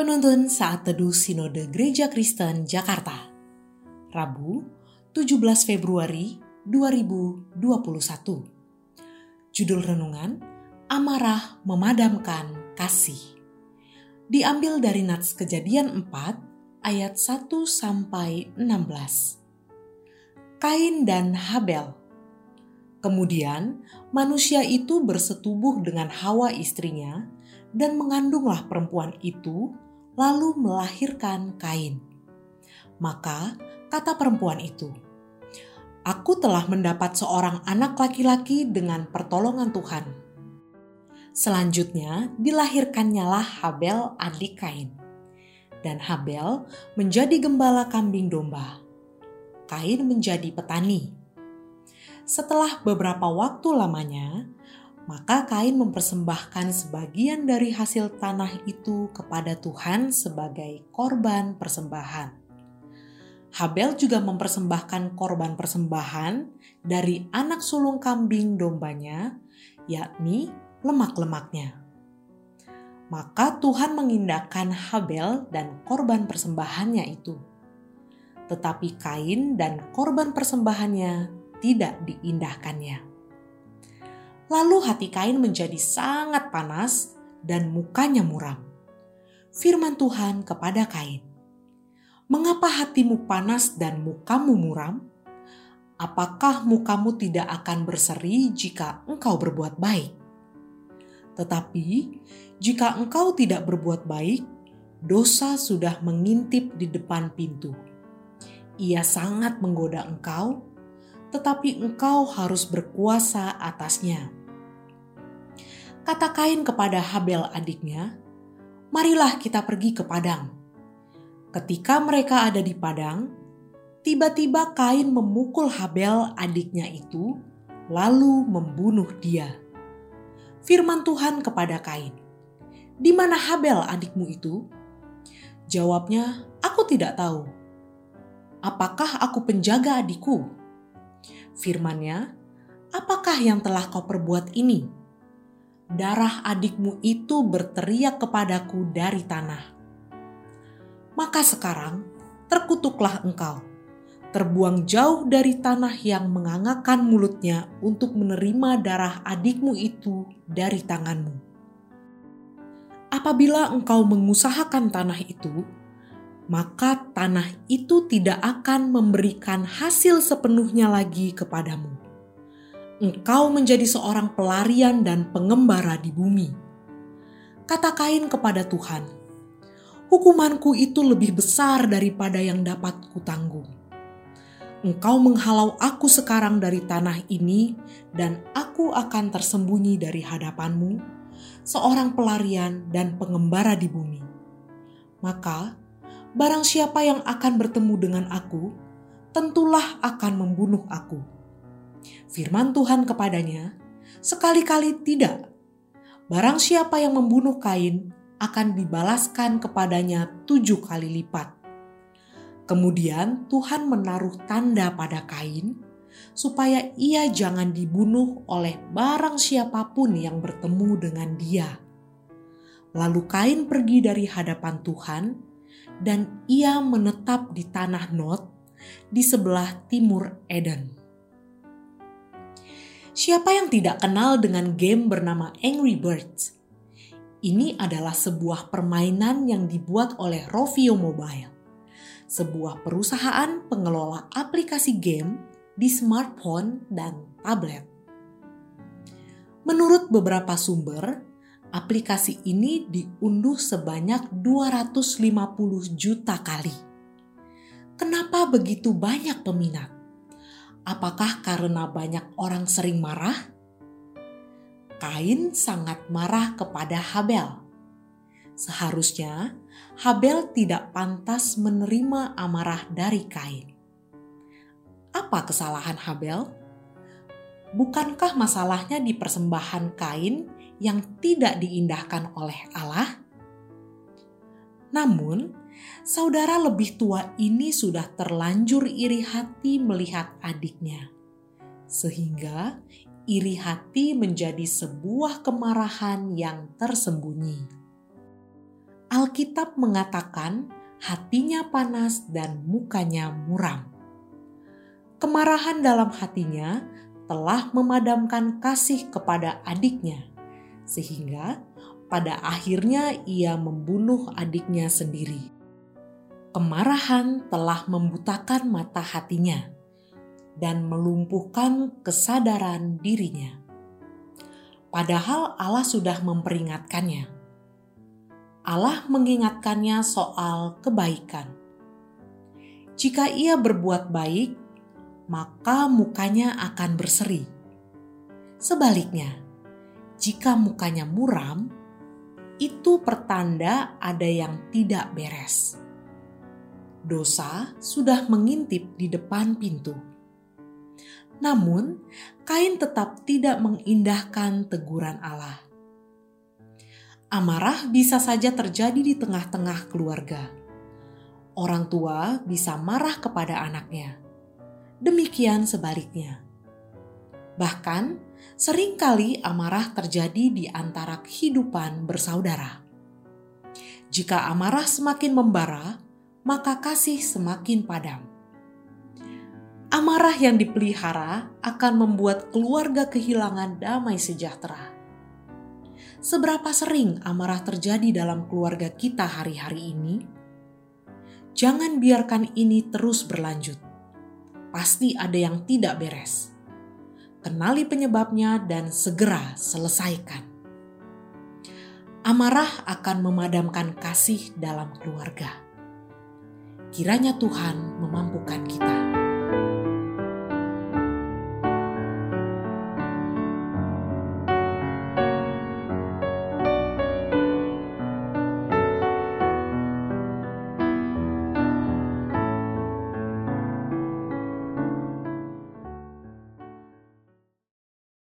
Penuntun Saat Teduh Sinode Gereja Kristen Jakarta. Rabu 17 Februari 2021 Judul Renungan Amarah Memadamkan Kasih. Diambil dari Nats Kejadian 4 ayat 1 sampai 16 Kain dan Habel. Kemudian manusia itu bersetubuh dengan Hawa istrinya dan mengandunglah perempuan itu lalu melahirkan Kain. Maka kata perempuan itu, "Aku telah mendapat seorang anak laki-laki dengan pertolongan Tuhan." Selanjutnya dilahirkannyalah Habel adik Kain. Dan Habel menjadi gembala kambing domba. Kain menjadi petani. Setelah beberapa waktu lamanya, maka Kain mempersembahkan sebagian dari hasil tanah itu kepada Tuhan sebagai korban persembahan. Habel juga mempersembahkan korban persembahan dari anak sulung kambing dombanya, yakni lemak-lemaknya. Maka Tuhan mengindahkan Habel dan korban persembahannya itu. Tetapi Kain dan korban persembahannya tidak diindahkannya. Lalu hati Kain menjadi sangat panas dan mukanya muram. Firman Tuhan kepada Kain, "Mengapa hatimu panas dan mukamu muram? Apakah mukamu tidak akan berseri jika engkau berbuat baik? Tetapi jika engkau tidak berbuat baik, dosa sudah mengintip di depan pintu. Ia sangat menggoda engkau, tetapi engkau harus berkuasa atasnya." Kata Kain kepada Habel adiknya, "Marilah kita pergi ke padang." Ketika mereka ada di padang, tiba-tiba Kain memukul Habel adiknya itu, lalu membunuh dia. Firman Tuhan kepada Kain, "Di mana Habel adikmu itu?" Jawabnya, "Aku tidak tahu." Apakah aku penjaga adikku? Firmannya, "Apakah yang telah kau perbuat ini?" Darah adikmu itu berteriak kepadaku dari tanah. Maka sekarang terkutuklah engkau, terbuang jauh dari tanah yang mengangakkan mulutnya untuk menerima darah adikmu itu dari tanganmu. Apabila engkau mengusahakan tanah itu, maka tanah itu tidak akan memberikan hasil sepenuhnya lagi kepadamu engkau menjadi seorang pelarian dan pengembara di bumi. Kata Kain kepada Tuhan, hukumanku itu lebih besar daripada yang dapat kutanggung. Engkau menghalau aku sekarang dari tanah ini, dan aku akan tersembunyi dari hadapanmu, seorang pelarian dan pengembara di bumi. Maka, barang siapa yang akan bertemu dengan aku, tentulah akan membunuh aku Firman Tuhan kepadanya, "Sekali-kali tidak. Barang siapa yang membunuh Kain akan dibalaskan kepadanya tujuh kali lipat." Kemudian Tuhan menaruh tanda pada Kain supaya ia jangan dibunuh oleh barang siapa pun yang bertemu dengan dia. Lalu Kain pergi dari hadapan Tuhan, dan ia menetap di tanah Not di sebelah timur Eden. Siapa yang tidak kenal dengan game bernama Angry Birds? Ini adalah sebuah permainan yang dibuat oleh Rovio Mobile, sebuah perusahaan pengelola aplikasi game di smartphone dan tablet. Menurut beberapa sumber, aplikasi ini diunduh sebanyak 250 juta kali. Kenapa begitu banyak peminat? Apakah karena banyak orang sering marah? Kain sangat marah kepada Habel. Seharusnya Habel tidak pantas menerima amarah dari Kain. Apa kesalahan Habel? Bukankah masalahnya di persembahan Kain yang tidak diindahkan oleh Allah? Namun, saudara lebih tua ini sudah terlanjur iri hati melihat adiknya, sehingga iri hati menjadi sebuah kemarahan yang tersembunyi. Alkitab mengatakan hatinya panas dan mukanya muram. Kemarahan dalam hatinya telah memadamkan kasih kepada adiknya, sehingga pada akhirnya ia membunuh adiknya sendiri. Kemarahan telah membutakan mata hatinya dan melumpuhkan kesadaran dirinya. Padahal Allah sudah memperingatkannya Allah mengingatkannya soal kebaikan. Jika ia berbuat baik, maka mukanya akan berseri. Sebaliknya, jika mukanya muram, itu pertanda ada yang tidak beres. Dosa sudah mengintip di depan pintu. Namun, Kain tetap tidak mengindahkan teguran Allah Amarah bisa saja terjadi di tengah-tengah keluarga. Orang tua bisa marah kepada anaknya. Demikian sebaliknya. Bahkan, sering kali amarah terjadi di antara kehidupan bersaudara. Jika amarah semakin membara, maka kasih semakin padam. Amarah yang dipelihara akan membuat keluarga kehilangan damai sejahtera seberapa sering amarah terjadi dalam keluarga kita hari-hari ini? Jangan biarkan ini terus berlanjut. Pasti ada yang tidak beres. Kenali penyebabnya dan segera selesaikan. Amarah akan memadamkan kasih dalam keluarga. Kiranya Tuhan memampukan kita.